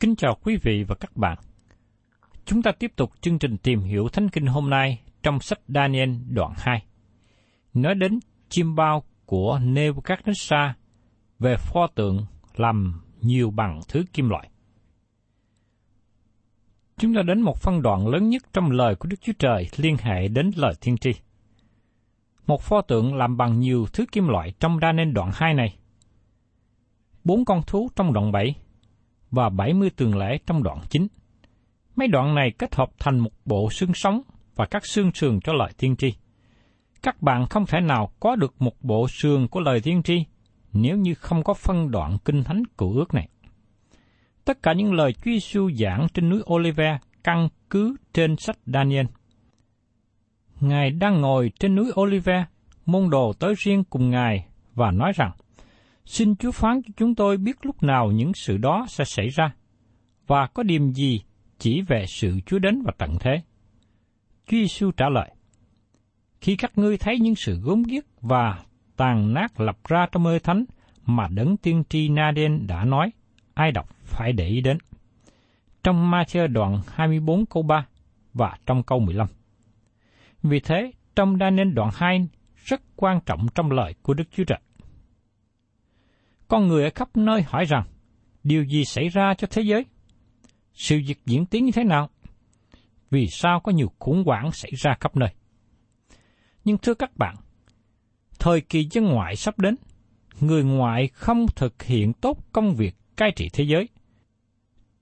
Kính chào quý vị và các bạn. Chúng ta tiếp tục chương trình tìm hiểu Thánh Kinh hôm nay trong sách Daniel đoạn 2. Nói đến chim bao của Nebuchadnezzar về pho tượng làm nhiều bằng thứ kim loại. Chúng ta đến một phân đoạn lớn nhất trong lời của Đức Chúa Trời liên hệ đến lời thiên tri. Một pho tượng làm bằng nhiều thứ kim loại trong Daniel đoạn 2 này. Bốn con thú trong đoạn 7 và 70 tường lễ trong đoạn chính. Mấy đoạn này kết hợp thành một bộ xương sống và các xương sườn cho lời tiên tri. Các bạn không thể nào có được một bộ xương của lời tiên tri nếu như không có phân đoạn kinh thánh của ước này. Tất cả những lời Chúa Giêsu giảng trên núi Olive căn cứ trên sách Daniel. Ngài đang ngồi trên núi Olive, môn đồ tới riêng cùng Ngài và nói rằng, Xin Chúa phán cho chúng tôi biết lúc nào những sự đó sẽ xảy ra, và có điểm gì chỉ về sự Chúa đến và tận thế. Chúa Giêsu trả lời, Khi các ngươi thấy những sự gốm ghiếc và tàn nát lập ra trong ơi thánh mà đấng tiên tri Naden đã nói, ai đọc phải để ý đến. Trong Ma-thơ đoạn 24 câu 3 và trong câu 15. Vì thế, trong Daniel đoạn 2 rất quan trọng trong lời của Đức Chúa Trời. Con người ở khắp nơi hỏi rằng, điều gì xảy ra cho thế giới? Sự việc diễn tiến như thế nào? Vì sao có nhiều khủng hoảng xảy ra khắp nơi? Nhưng thưa các bạn, thời kỳ dân ngoại sắp đến, người ngoại không thực hiện tốt công việc cai trị thế giới.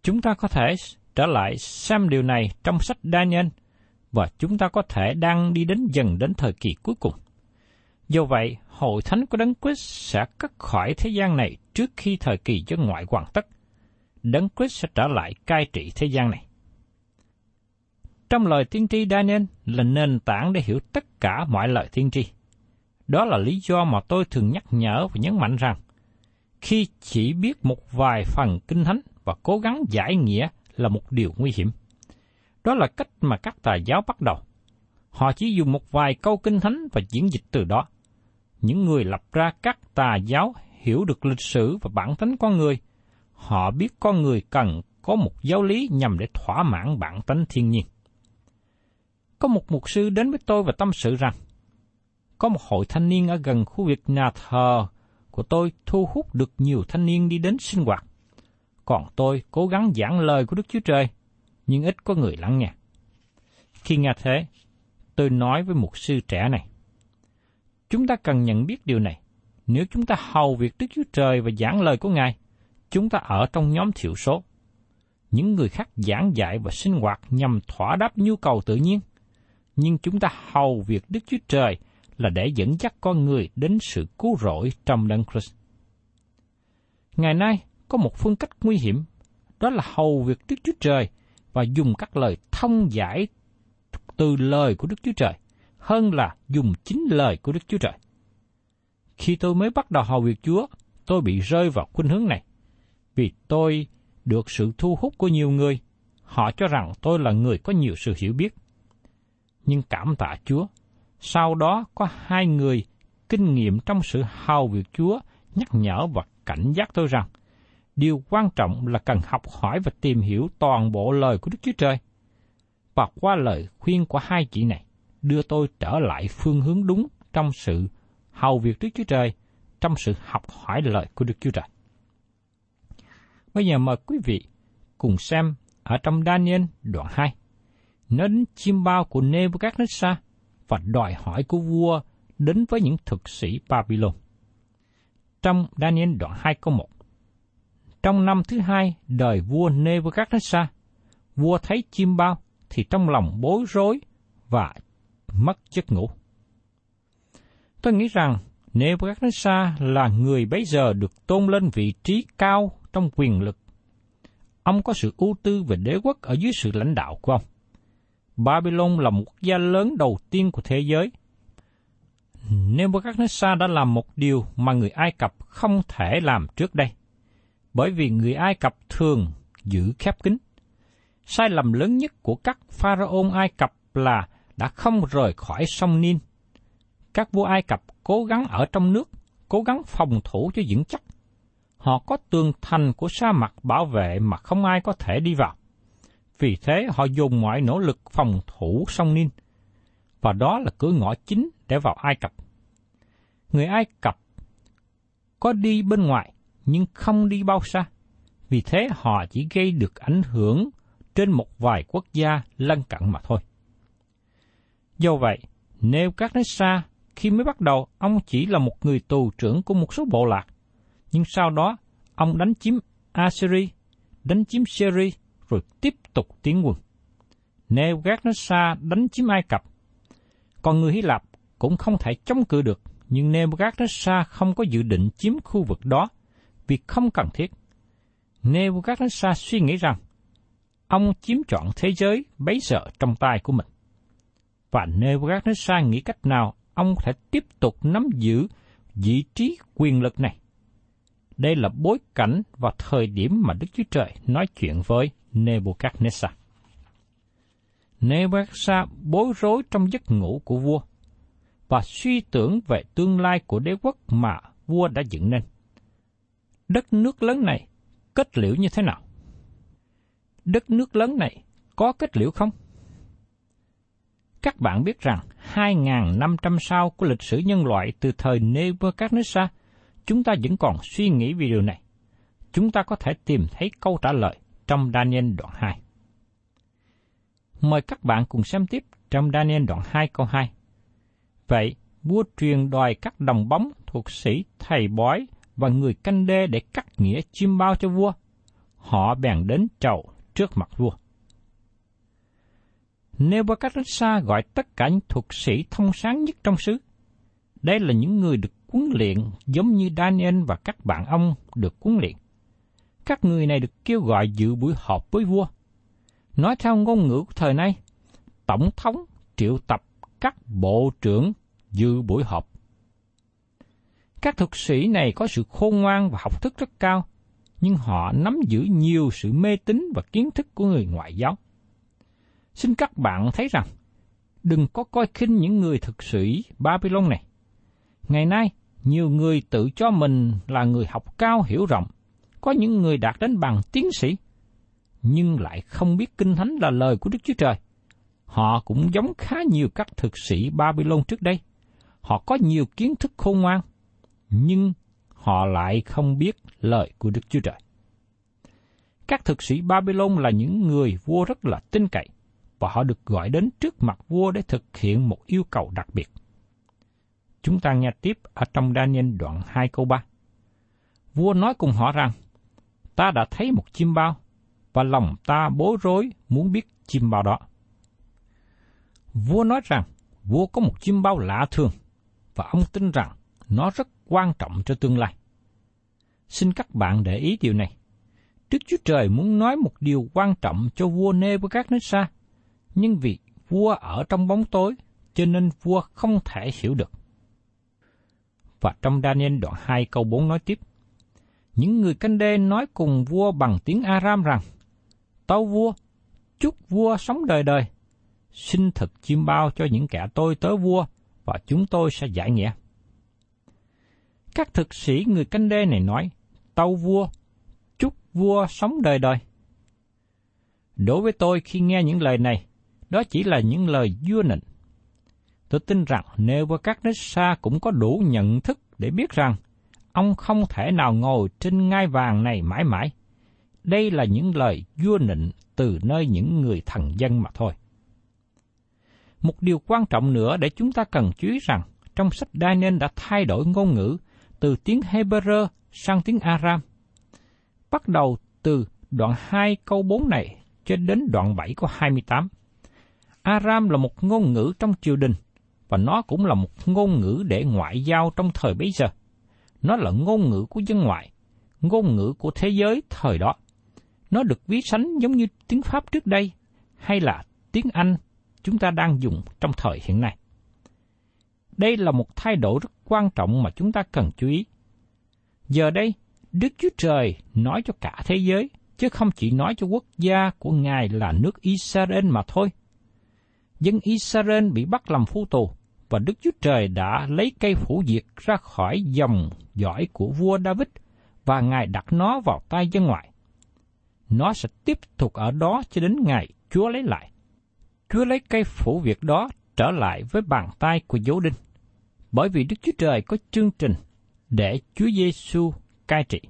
Chúng ta có thể trở lại xem điều này trong sách Daniel và chúng ta có thể đang đi đến dần đến thời kỳ cuối cùng. Do vậy, hội thánh của Đấng Christ sẽ cất khỏi thế gian này trước khi thời kỳ dân ngoại hoàn tất. Đấng Christ sẽ trở lại cai trị thế gian này. Trong lời tiên tri Daniel là nền tảng để hiểu tất cả mọi lời tiên tri. Đó là lý do mà tôi thường nhắc nhở và nhấn mạnh rằng, khi chỉ biết một vài phần kinh thánh và cố gắng giải nghĩa là một điều nguy hiểm. Đó là cách mà các tà giáo bắt đầu. Họ chỉ dùng một vài câu kinh thánh và diễn dịch từ đó. Những người lập ra các tà giáo hiểu được lịch sử và bản tính con người. Họ biết con người cần có một giáo lý nhằm để thỏa mãn bản tính thiên nhiên. Có một mục sư đến với tôi và tâm sự rằng, có một hội thanh niên ở gần khu vực nhà thờ của tôi thu hút được nhiều thanh niên đi đến sinh hoạt. Còn tôi cố gắng giảng lời của Đức Chúa Trời nhưng ít có người lắng nghe. Khi nghe thế, tôi nói với một sư trẻ này, chúng ta cần nhận biết điều này. Nếu chúng ta hầu việc Đức Chúa Trời và giảng lời của Ngài, chúng ta ở trong nhóm thiểu số. Những người khác giảng dạy và sinh hoạt nhằm thỏa đáp nhu cầu tự nhiên, nhưng chúng ta hầu việc Đức Chúa Trời là để dẫn dắt con người đến sự cứu rỗi trong đấng Christ. Ngày nay có một phương cách nguy hiểm, đó là hầu việc Đức Chúa Trời và dùng các lời thông giải từ lời của Đức Chúa Trời, hơn là dùng chính lời của Đức Chúa Trời. Khi tôi mới bắt đầu hầu việc Chúa, tôi bị rơi vào khuynh hướng này, vì tôi được sự thu hút của nhiều người. Họ cho rằng tôi là người có nhiều sự hiểu biết. Nhưng cảm tạ Chúa, sau đó có hai người kinh nghiệm trong sự hầu việc Chúa nhắc nhở và cảnh giác tôi rằng, điều quan trọng là cần học hỏi và tìm hiểu toàn bộ lời của Đức Chúa Trời. Và qua lời khuyên của hai chị này, đưa tôi trở lại phương hướng đúng trong sự hầu việc Đức Chúa Trời, trong sự học hỏi lời của Đức Chúa Trời. Bây giờ mời quý vị cùng xem ở trong Daniel đoạn 2, nói đến chim bao của Nebuchadnezzar và đòi hỏi của vua đến với những thực sĩ Babylon. Trong Daniel đoạn 2 câu 1 Trong năm thứ hai đời vua Nebuchadnezzar, vua thấy chim bao thì trong lòng bối rối và mất giấc ngủ. Tôi nghĩ rằng Nebuchadnezzar là người bấy giờ được tôn lên vị trí cao trong quyền lực. Ông có sự ưu tư về đế quốc ở dưới sự lãnh đạo của ông. Babylon là một quốc gia lớn đầu tiên của thế giới. Nebuchadnezzar đã làm một điều mà người Ai Cập không thể làm trước đây, bởi vì người Ai Cập thường giữ khép kín. Sai lầm lớn nhất của các pharaoh Ai Cập là đã không rời khỏi sông Nin. Các vua Ai Cập cố gắng ở trong nước, cố gắng phòng thủ cho vững chắc. Họ có tường thành của sa mạc bảo vệ mà không ai có thể đi vào. Vì thế họ dùng mọi nỗ lực phòng thủ sông Nin. Và đó là cửa ngõ chính để vào Ai Cập. Người Ai Cập có đi bên ngoài nhưng không đi bao xa. Vì thế họ chỉ gây được ảnh hưởng trên một vài quốc gia lân cận mà thôi. Do vậy, nếu các nước xa, khi mới bắt đầu, ông chỉ là một người tù trưởng của một số bộ lạc. Nhưng sau đó, ông đánh chiếm Assyria, đánh chiếm Syria, rồi tiếp tục tiến quân. Nebuchadnezzar đánh chiếm Ai Cập. Còn người Hy Lạp cũng không thể chống cự được, nhưng Nebuchadnezzar không có dự định chiếm khu vực đó vì không cần thiết. Nebuchadnezzar suy nghĩ rằng ông chiếm trọn thế giới bấy giờ trong tay của mình và Nebuchadnezzar nghĩ cách nào ông có thể tiếp tục nắm giữ vị trí quyền lực này. Đây là bối cảnh và thời điểm mà Đức Chúa Trời nói chuyện với Nebuchadnezzar. Nebuchadnezzar bối rối trong giấc ngủ của vua và suy tưởng về tương lai của đế quốc mà vua đã dựng nên. Đất nước lớn này kết liễu như thế nào? Đất nước lớn này có kết liễu không? Các bạn biết rằng 2.500 sau của lịch sử nhân loại từ thời Nebuchadnezzar, chúng ta vẫn còn suy nghĩ về điều này. Chúng ta có thể tìm thấy câu trả lời trong Daniel đoạn 2. Mời các bạn cùng xem tiếp trong Daniel đoạn 2 câu 2. Vậy, vua truyền đòi các đồng bóng thuộc sĩ, thầy bói và người canh đê để cắt nghĩa chim bao cho vua. Họ bèn đến chầu trước mặt vua. Nebuchadnezzar gọi tất cả những thuật sĩ thông sáng nhất trong xứ. Đây là những người được huấn luyện giống như Daniel và các bạn ông được huấn luyện. Các người này được kêu gọi dự buổi họp với vua. Nói theo ngôn ngữ của thời nay, Tổng thống triệu tập các bộ trưởng dự buổi họp. Các thuật sĩ này có sự khôn ngoan và học thức rất cao, nhưng họ nắm giữ nhiều sự mê tín và kiến thức của người ngoại giáo. Xin các bạn thấy rằng, đừng có coi khinh những người thực sĩ Babylon này. Ngày nay, nhiều người tự cho mình là người học cao hiểu rộng, có những người đạt đến bằng tiến sĩ, nhưng lại không biết kinh thánh là lời của Đức Chúa Trời. Họ cũng giống khá nhiều các thực sĩ Babylon trước đây. Họ có nhiều kiến thức khôn ngoan, nhưng họ lại không biết lời của Đức Chúa Trời. Các thực sĩ Babylon là những người vua rất là tin cậy, và họ được gọi đến trước mặt vua để thực hiện một yêu cầu đặc biệt. Chúng ta nghe tiếp ở trong Daniel đoạn 2 câu 3. Vua nói cùng họ rằng, ta đã thấy một chim bao, và lòng ta bối rối muốn biết chim bao đó. Vua nói rằng, vua có một chim bao lạ thường, và ông tin rằng nó rất quan trọng cho tương lai. Xin các bạn để ý điều này. Đức Chúa Trời muốn nói một điều quan trọng cho vua Nê với các nước xa, nhưng vì vua ở trong bóng tối, cho nên vua không thể hiểu được. Và trong Daniel đoạn 2 câu 4 nói tiếp, những người canh đê nói cùng vua bằng tiếng Aram rằng, Tâu vua, chúc vua sống đời đời, xin thực chim bao cho những kẻ tôi tới vua, và chúng tôi sẽ giải nghĩa. Các thực sĩ người canh đê này nói, Tâu vua, chúc vua sống đời đời. Đối với tôi khi nghe những lời này, đó chỉ là những lời vua nịnh. Tôi tin rằng nếu và các nước xa cũng có đủ nhận thức để biết rằng ông không thể nào ngồi trên ngai vàng này mãi mãi. Đây là những lời vua nịnh từ nơi những người thần dân mà thôi. Một điều quan trọng nữa để chúng ta cần chú ý rằng trong sách Daniel đã thay đổi ngôn ngữ từ tiếng Hebrew sang tiếng Aram. Bắt đầu từ đoạn 2 câu 4 này cho đến đoạn 7 câu 28. Aram là một ngôn ngữ trong triều đình, và nó cũng là một ngôn ngữ để ngoại giao trong thời bấy giờ. Nó là ngôn ngữ của dân ngoại, ngôn ngữ của thế giới thời đó. Nó được ví sánh giống như tiếng Pháp trước đây, hay là tiếng Anh chúng ta đang dùng trong thời hiện nay. Đây là một thay đổi rất quan trọng mà chúng ta cần chú ý. Giờ đây, Đức Chúa Trời nói cho cả thế giới, chứ không chỉ nói cho quốc gia của Ngài là nước Israel mà thôi. Dân Israel bị bắt làm phu tù, và Đức Chúa Trời đã lấy cây phủ diệt ra khỏi dòng dõi của vua David, và Ngài đặt nó vào tay dân ngoại. Nó sẽ tiếp tục ở đó cho đến ngày Chúa lấy lại. Chúa lấy cây phủ việc đó trở lại với bàn tay của dấu đinh, bởi vì Đức Chúa Trời có chương trình để Chúa Giêsu cai trị.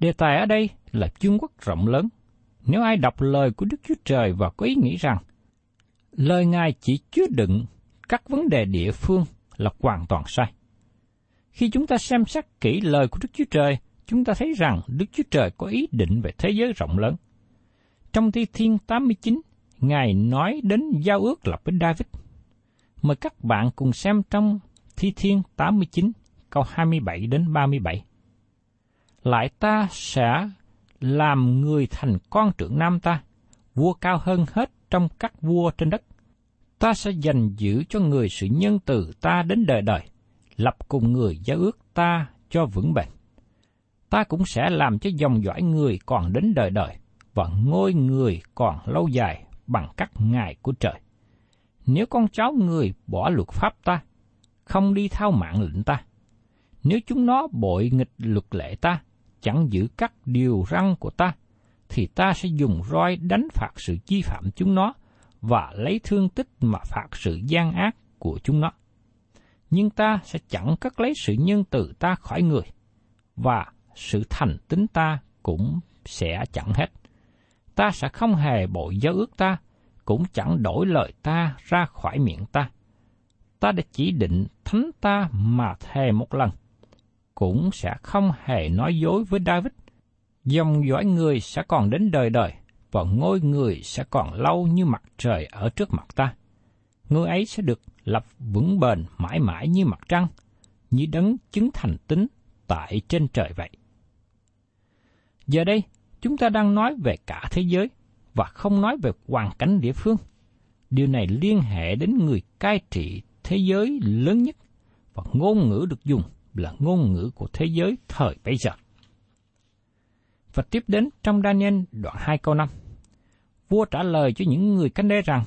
Đề tài ở đây là chương quốc rộng lớn. Nếu ai đọc lời của Đức Chúa Trời và có ý nghĩ rằng lời Ngài chỉ chứa đựng các vấn đề địa phương là hoàn toàn sai. Khi chúng ta xem xét kỹ lời của Đức Chúa Trời, chúng ta thấy rằng Đức Chúa Trời có ý định về thế giới rộng lớn. Trong Thi Thiên 89, Ngài nói đến giao ước lập với David. Mời các bạn cùng xem trong Thi Thiên 89, câu 27 đến 37. Lại ta sẽ làm người thành con trưởng nam ta, vua cao hơn hết trong các vua trên đất. Ta sẽ dành giữ cho người sự nhân từ ta đến đời đời, lập cùng người giao ước ta cho vững bền. Ta cũng sẽ làm cho dòng dõi người còn đến đời đời, và ngôi người còn lâu dài bằng các ngày của trời. Nếu con cháu người bỏ luật pháp ta, không đi theo mạng lệnh ta, nếu chúng nó bội nghịch luật lệ ta, chẳng giữ các điều răn của ta, thì ta sẽ dùng roi đánh phạt sự chi phạm chúng nó và lấy thương tích mà phạt sự gian ác của chúng nó. Nhưng ta sẽ chẳng cất lấy sự nhân từ ta khỏi người, và sự thành tính ta cũng sẽ chẳng hết. Ta sẽ không hề bội giáo ước ta, cũng chẳng đổi lời ta ra khỏi miệng ta. Ta đã chỉ định thánh ta mà thề một lần, cũng sẽ không hề nói dối với David. Dòng dõi người sẽ còn đến đời đời, và ngôi người sẽ còn lâu như mặt trời ở trước mặt ta. Ngôi ấy sẽ được lập vững bền mãi mãi như mặt trăng, như đấng chứng thành tính tại trên trời vậy. Giờ đây, chúng ta đang nói về cả thế giới và không nói về hoàn cảnh địa phương. Điều này liên hệ đến người cai trị thế giới lớn nhất và ngôn ngữ được dùng là ngôn ngữ của thế giới thời bây giờ. Và tiếp đến trong Daniel đoạn 2 câu 5. Vua trả lời cho những người canh đê rằng,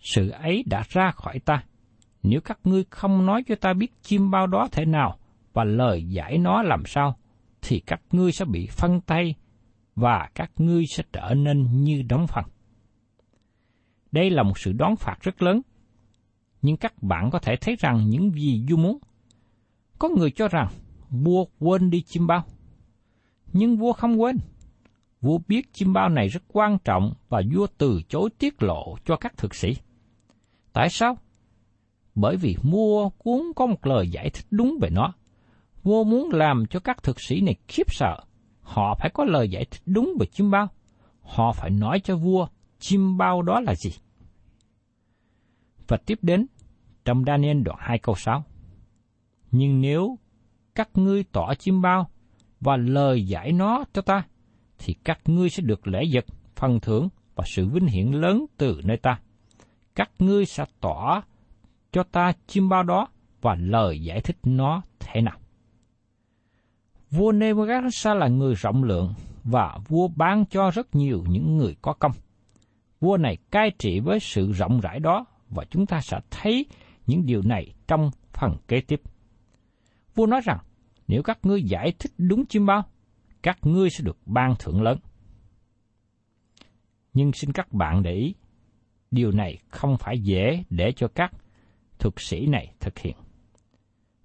sự ấy đã ra khỏi ta. Nếu các ngươi không nói cho ta biết chim bao đó thế nào và lời giải nó làm sao, thì các ngươi sẽ bị phân tay và các ngươi sẽ trở nên như đóng phần. Đây là một sự đón phạt rất lớn, nhưng các bạn có thể thấy rằng những gì du muốn. Có người cho rằng vua quên đi chim bao, nhưng vua không quên. vua biết chim bao này rất quan trọng và vua từ chối tiết lộ cho các thực sĩ. Tại sao? Bởi vì vua cuốn có một lời giải thích đúng về nó. Vua muốn làm cho các thực sĩ này khiếp sợ. Họ phải có lời giải thích đúng về chim bao. Họ phải nói cho vua chim bao đó là gì. Và tiếp đến, trong Daniel đoạn 2 câu 6. Nhưng nếu các ngươi tỏ chim bao và lời giải nó cho ta, thì các ngươi sẽ được lễ vật, phần thưởng và sự vinh hiển lớn từ nơi ta. Các ngươi sẽ tỏ cho ta chim bao đó và lời giải thích nó thế nào. Vua Nebuchadnezzar là người rộng lượng và vua ban cho rất nhiều những người có công. Vua này cai trị với sự rộng rãi đó và chúng ta sẽ thấy những điều này trong phần kế tiếp. Vua nói rằng, nếu các ngươi giải thích đúng chim bao, các ngươi sẽ được ban thưởng lớn. Nhưng xin các bạn để ý, điều này không phải dễ để cho các thực sĩ này thực hiện.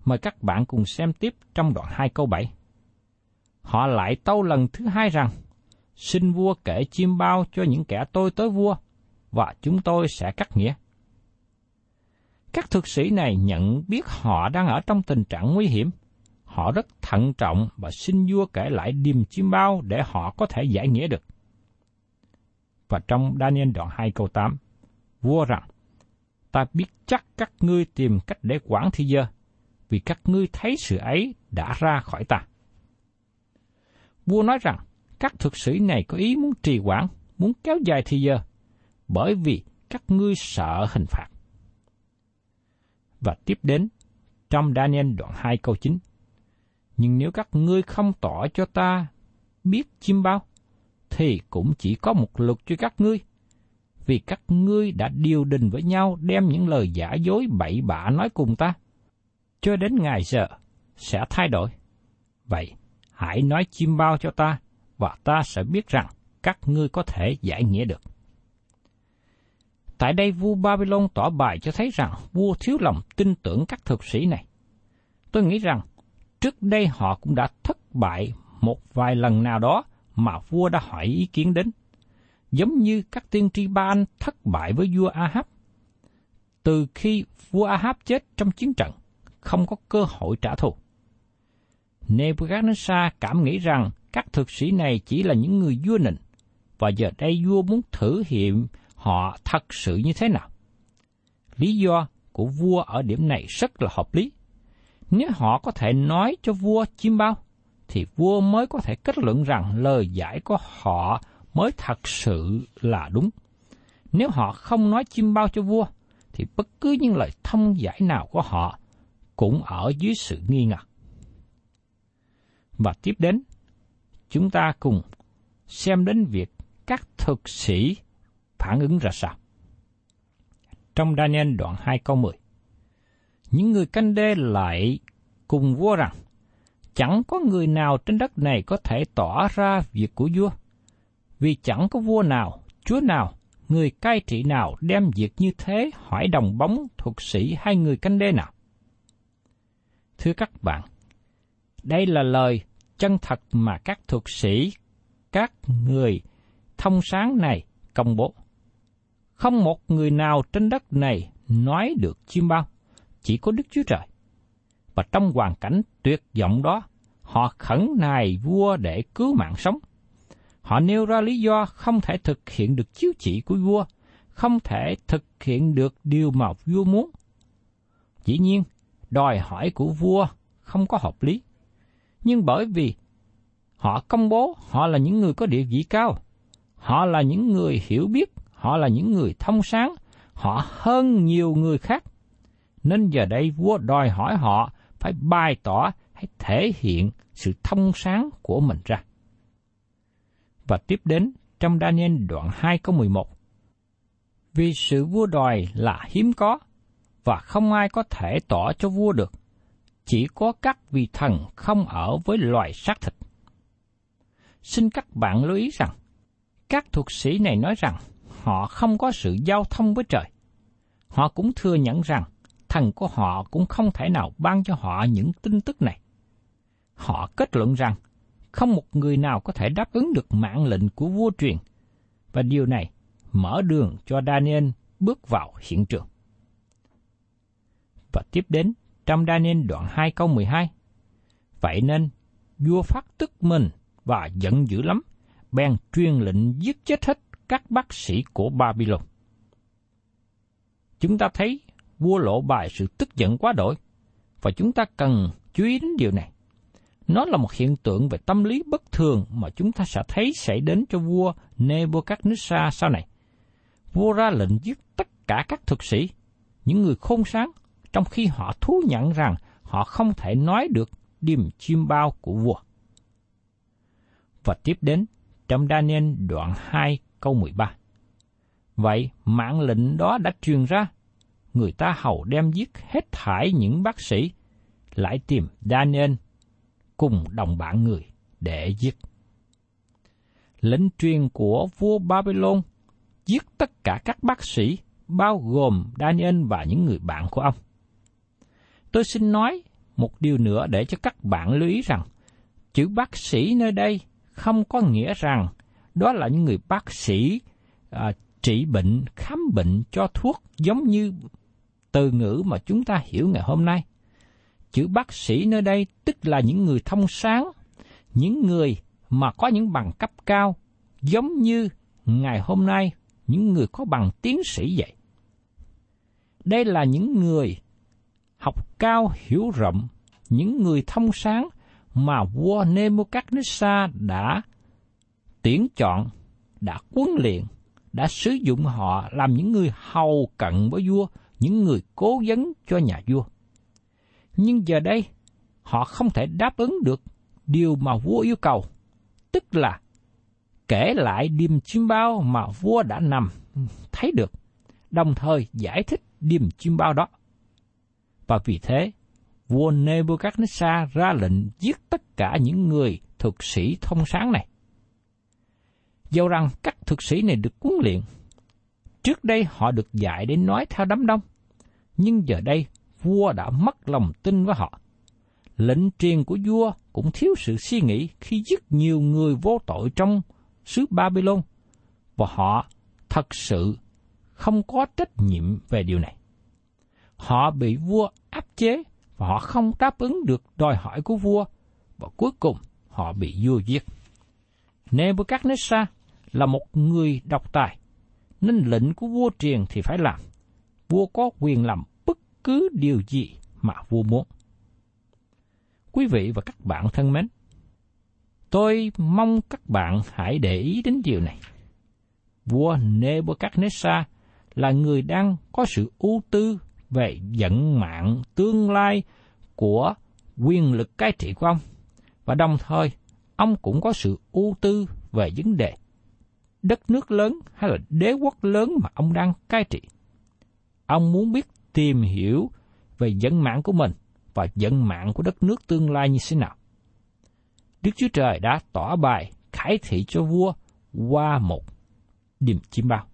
Mời các bạn cùng xem tiếp trong đoạn 2 câu 7. Họ lại tâu lần thứ hai rằng, xin vua kể chim bao cho những kẻ tôi tới vua, và chúng tôi sẽ cắt nghĩa. Các thực sĩ này nhận biết họ đang ở trong tình trạng nguy hiểm. Họ rất thận trọng và xin vua kể lại điềm chiêm bao để họ có thể giải nghĩa được. Và trong Daniel đoạn 2 câu 8, vua rằng, ta biết chắc các ngươi tìm cách để quản thi giờ, vì các ngươi thấy sự ấy đã ra khỏi ta. Vua nói rằng, các thực sĩ này có ý muốn trì quản, muốn kéo dài thi giờ, bởi vì các ngươi sợ hình phạt và tiếp đến trong Daniel đoạn 2 câu 9. Nhưng nếu các ngươi không tỏ cho ta biết chim bao, thì cũng chỉ có một luật cho các ngươi, vì các ngươi đã điều đình với nhau đem những lời giả dối bậy bạ nói cùng ta. Cho đến ngày giờ, sẽ thay đổi. Vậy, hãy nói chim bao cho ta, và ta sẽ biết rằng các ngươi có thể giải nghĩa được. Tại đây vua Babylon tỏ bài cho thấy rằng vua thiếu lòng tin tưởng các thực sĩ này. Tôi nghĩ rằng trước đây họ cũng đã thất bại một vài lần nào đó mà vua đã hỏi ý kiến đến. Giống như các tiên tri ba anh thất bại với vua Ahab. Từ khi vua Ahab chết trong chiến trận, không có cơ hội trả thù. Nebuchadnezzar cảm nghĩ rằng các thực sĩ này chỉ là những người vua nịnh, và giờ đây vua muốn thử nghiệm họ thật sự như thế nào. Lý do của vua ở điểm này rất là hợp lý. Nếu họ có thể nói cho vua chim bao, thì vua mới có thể kết luận rằng lời giải của họ mới thật sự là đúng. Nếu họ không nói chim bao cho vua, thì bất cứ những lời thông giải nào của họ cũng ở dưới sự nghi ngờ. Và tiếp đến, chúng ta cùng xem đến việc các thực sĩ phản ứng ra sao. Trong Daniel đoạn 2 câu 10, những người canh đê lại cùng vua rằng, chẳng có người nào trên đất này có thể tỏ ra việc của vua, vì chẳng có vua nào, chúa nào, người cai trị nào đem việc như thế hỏi đồng bóng thuộc sĩ hai người canh đê nào. Thưa các bạn, đây là lời chân thật mà các thuộc sĩ, các người thông sáng này công bố. Không một người nào trên đất này nói được chim bao, chỉ có Đức Chúa Trời. Và trong hoàn cảnh tuyệt vọng đó, họ khẩn nài vua để cứu mạng sống. Họ nêu ra lý do không thể thực hiện được chiếu chỉ của vua, không thể thực hiện được điều mà vua muốn. Dĩ nhiên, đòi hỏi của vua không có hợp lý. Nhưng bởi vì họ công bố họ là những người có địa vị cao, họ là những người hiểu biết họ là những người thông sáng, họ hơn nhiều người khác. Nên giờ đây vua đòi hỏi họ phải bày tỏ hay thể hiện sự thông sáng của mình ra. Và tiếp đến trong Daniel đoạn 2 câu 11. Vì sự vua đòi là hiếm có, và không ai có thể tỏ cho vua được, chỉ có các vị thần không ở với loài xác thịt. Xin các bạn lưu ý rằng, các thuật sĩ này nói rằng họ không có sự giao thông với trời. Họ cũng thừa nhận rằng thần của họ cũng không thể nào ban cho họ những tin tức này. Họ kết luận rằng không một người nào có thể đáp ứng được mạng lệnh của vua truyền, và điều này mở đường cho Daniel bước vào hiện trường. Và tiếp đến trong Daniel đoạn 2 câu 12. Vậy nên, vua phát tức mình và giận dữ lắm, bèn truyền lệnh giết chết hết các bác sĩ của Babylon. Chúng ta thấy vua lộ bài sự tức giận quá đổi, và chúng ta cần chú ý đến điều này. Nó là một hiện tượng về tâm lý bất thường mà chúng ta sẽ thấy xảy đến cho vua Nebuchadnezzar sau này. Vua ra lệnh giết tất cả các thực sĩ, những người khôn sáng, trong khi họ thú nhận rằng họ không thể nói được điềm chim bao của vua. Và tiếp đến, trong Daniel đoạn 2 câu 13. Vậy mạng lệnh đó đã truyền ra, người ta hầu đem giết hết thải những bác sĩ, lại tìm Daniel cùng đồng bạn người để giết. Lệnh truyền của vua Babylon giết tất cả các bác sĩ, bao gồm Daniel và những người bạn của ông. Tôi xin nói một điều nữa để cho các bạn lưu ý rằng, chữ bác sĩ nơi đây không có nghĩa rằng đó là những người bác sĩ à, trị bệnh, khám bệnh, cho thuốc giống như từ ngữ mà chúng ta hiểu ngày hôm nay. Chữ bác sĩ nơi đây tức là những người thông sáng, những người mà có những bằng cấp cao, giống như ngày hôm nay những người có bằng tiến sĩ vậy. Đây là những người học cao hiểu rộng, những người thông sáng mà vua Nebuchadnezzar đã tuyển chọn, đã huấn luyện, đã sử dụng họ làm những người hầu cận với vua, những người cố vấn cho nhà vua. Nhưng giờ đây, họ không thể đáp ứng được điều mà vua yêu cầu, tức là kể lại điềm chim bao mà vua đã nằm thấy được, đồng thời giải thích điềm chim bao đó. Và vì thế, vua Nebuchadnezzar ra lệnh giết tất cả những người thực sĩ thông sáng này. Dẫu rằng các thực sĩ này được huấn luyện, trước đây họ được dạy để nói theo đám đông, nhưng giờ đây vua đã mất lòng tin với họ. Lệnh truyền của vua cũng thiếu sự suy nghĩ khi giết nhiều người vô tội trong xứ Babylon, và họ thật sự không có trách nhiệm về điều này. Họ bị vua áp chế và họ không đáp ứng được đòi hỏi của vua, và cuối cùng họ bị vua giết. Nebuchadnezzar là một người độc tài, nên lệnh của vua truyền thì phải làm. Vua có quyền làm bất cứ điều gì mà vua muốn. Quý vị và các bạn thân mến, tôi mong các bạn hãy để ý đến điều này. Vua Nebuchadnezzar là người đang có sự ưu tư về vận mạng tương lai của quyền lực cai trị của ông, và đồng thời ông cũng có sự ưu tư về vấn đề đất nước lớn hay là đế quốc lớn mà ông đang cai trị. Ông muốn biết tìm hiểu về vận mạng của mình và vận mạng của đất nước tương lai như thế nào. Đức Chúa Trời đã tỏ bài khải thị cho vua qua một điềm chim bao.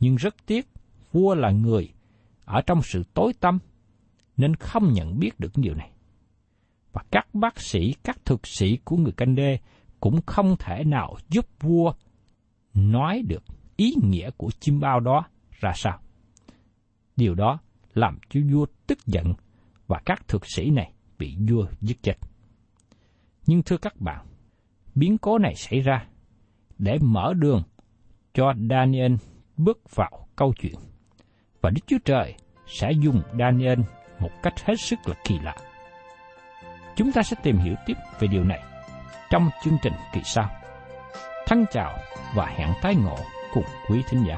Nhưng rất tiếc, vua là người ở trong sự tối tâm, nên không nhận biết được điều này. Và các bác sĩ, các thực sĩ của người canh đê cũng không thể nào giúp vua nói được ý nghĩa của chim bao đó ra sao. Điều đó làm cho vua tức giận và các thực sĩ này bị vua giết chết. Nhưng thưa các bạn, biến cố này xảy ra để mở đường cho Daniel bước vào câu chuyện. Và Đức Chúa Trời sẽ dùng Daniel một cách hết sức là kỳ lạ. Chúng ta sẽ tìm hiểu tiếp về điều này trong chương trình kỳ sau. Thân chào và hẹn tái ngộ cùng quý thính giả.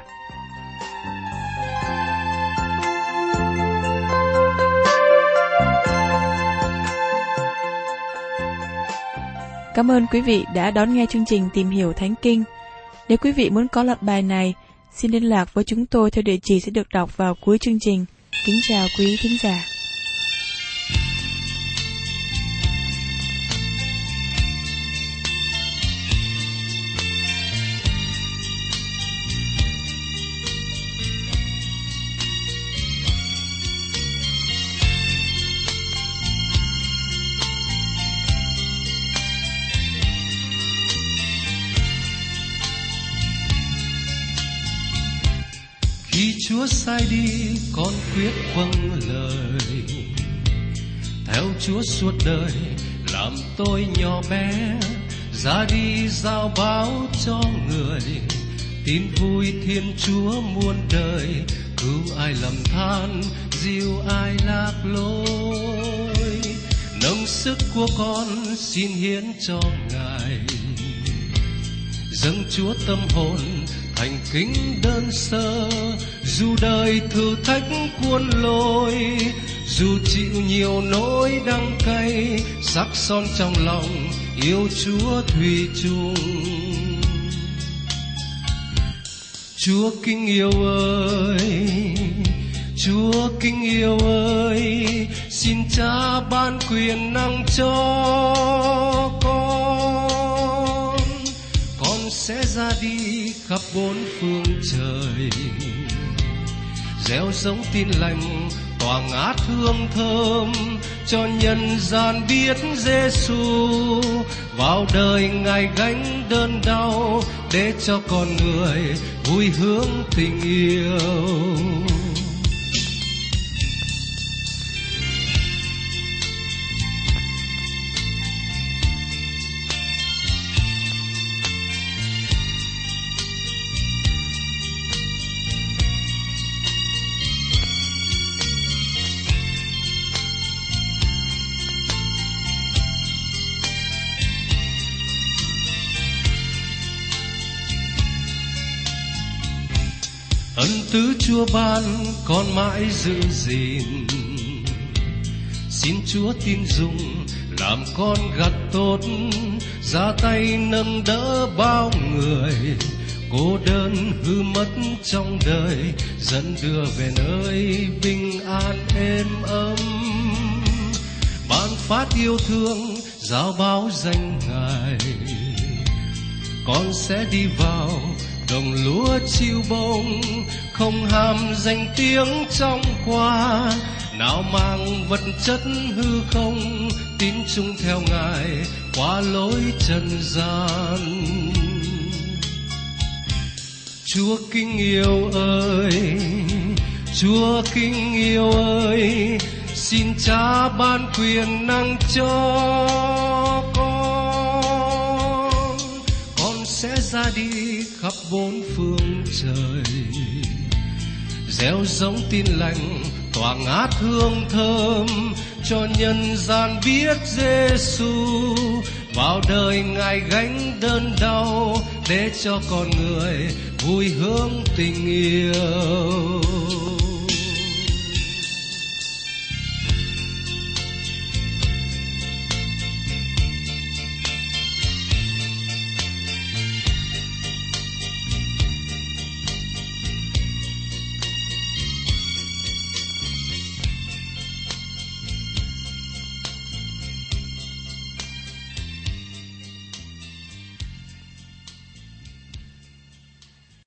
Cảm ơn quý vị đã đón nghe chương trình Tìm hiểu Thánh Kinh. Nếu quý vị muốn có loạt bài này, xin liên lạc với chúng tôi theo địa chỉ sẽ được đọc vào cuối chương trình. Kính chào quý thính giả. Chúa sai đi, con quyết vâng lời. Theo Chúa suốt đời, làm tôi nhỏ bé, ra đi giao báo cho người. Tin vui Thiên Chúa muôn đời, cứu ai lầm than, dìu ai lạc lối. Nâng sức của con xin hiến cho ngài. Dâng chúa tâm hồn, thành kính đơn sơ dù đời thử thách cuốn lôi, dù chịu nhiều nỗi đắng cay, sắc son trong lòng yêu chúa thủy chung. Chúa kinh yêu ơi, chúa kinh yêu ơi, xin cha ban quyền năng cho con. Con sẽ ra đi khắp bốn phương trời gieo giống tin lành, tỏa ngát hương thơm cho nhân gian biết Giêsu vào đời ngài gánh đơn đau để cho con người vui hướng tình yêu. Ân tứ chúa ban con mãi giữ gìn. Xin chúa tin dùng, làm con gặt tốt, ra tay nâng đỡ bao người. Cô đơn hư mất trong đời, dẫn đưa về nơi bình an êm ấm. Ban phát yêu thương, giao báo danh ngài. Con sẽ đi vào đồng lúa chiêu bông không ham danh tiếng trong qua nào mang vật chất hư không, tín chung theo ngài qua lối trần gian. Chúa kinh yêu ơi, chúa kinh yêu ơi, xin cha ban quyền năng cho. Ra đi khắp bốn phương trời. Gieo giống tin lành, tỏa ngát hương thơm, cho nhân gian biết Giêsu vào đời ngài gánh đơn đau, để cho con người vui hướng tình yêu.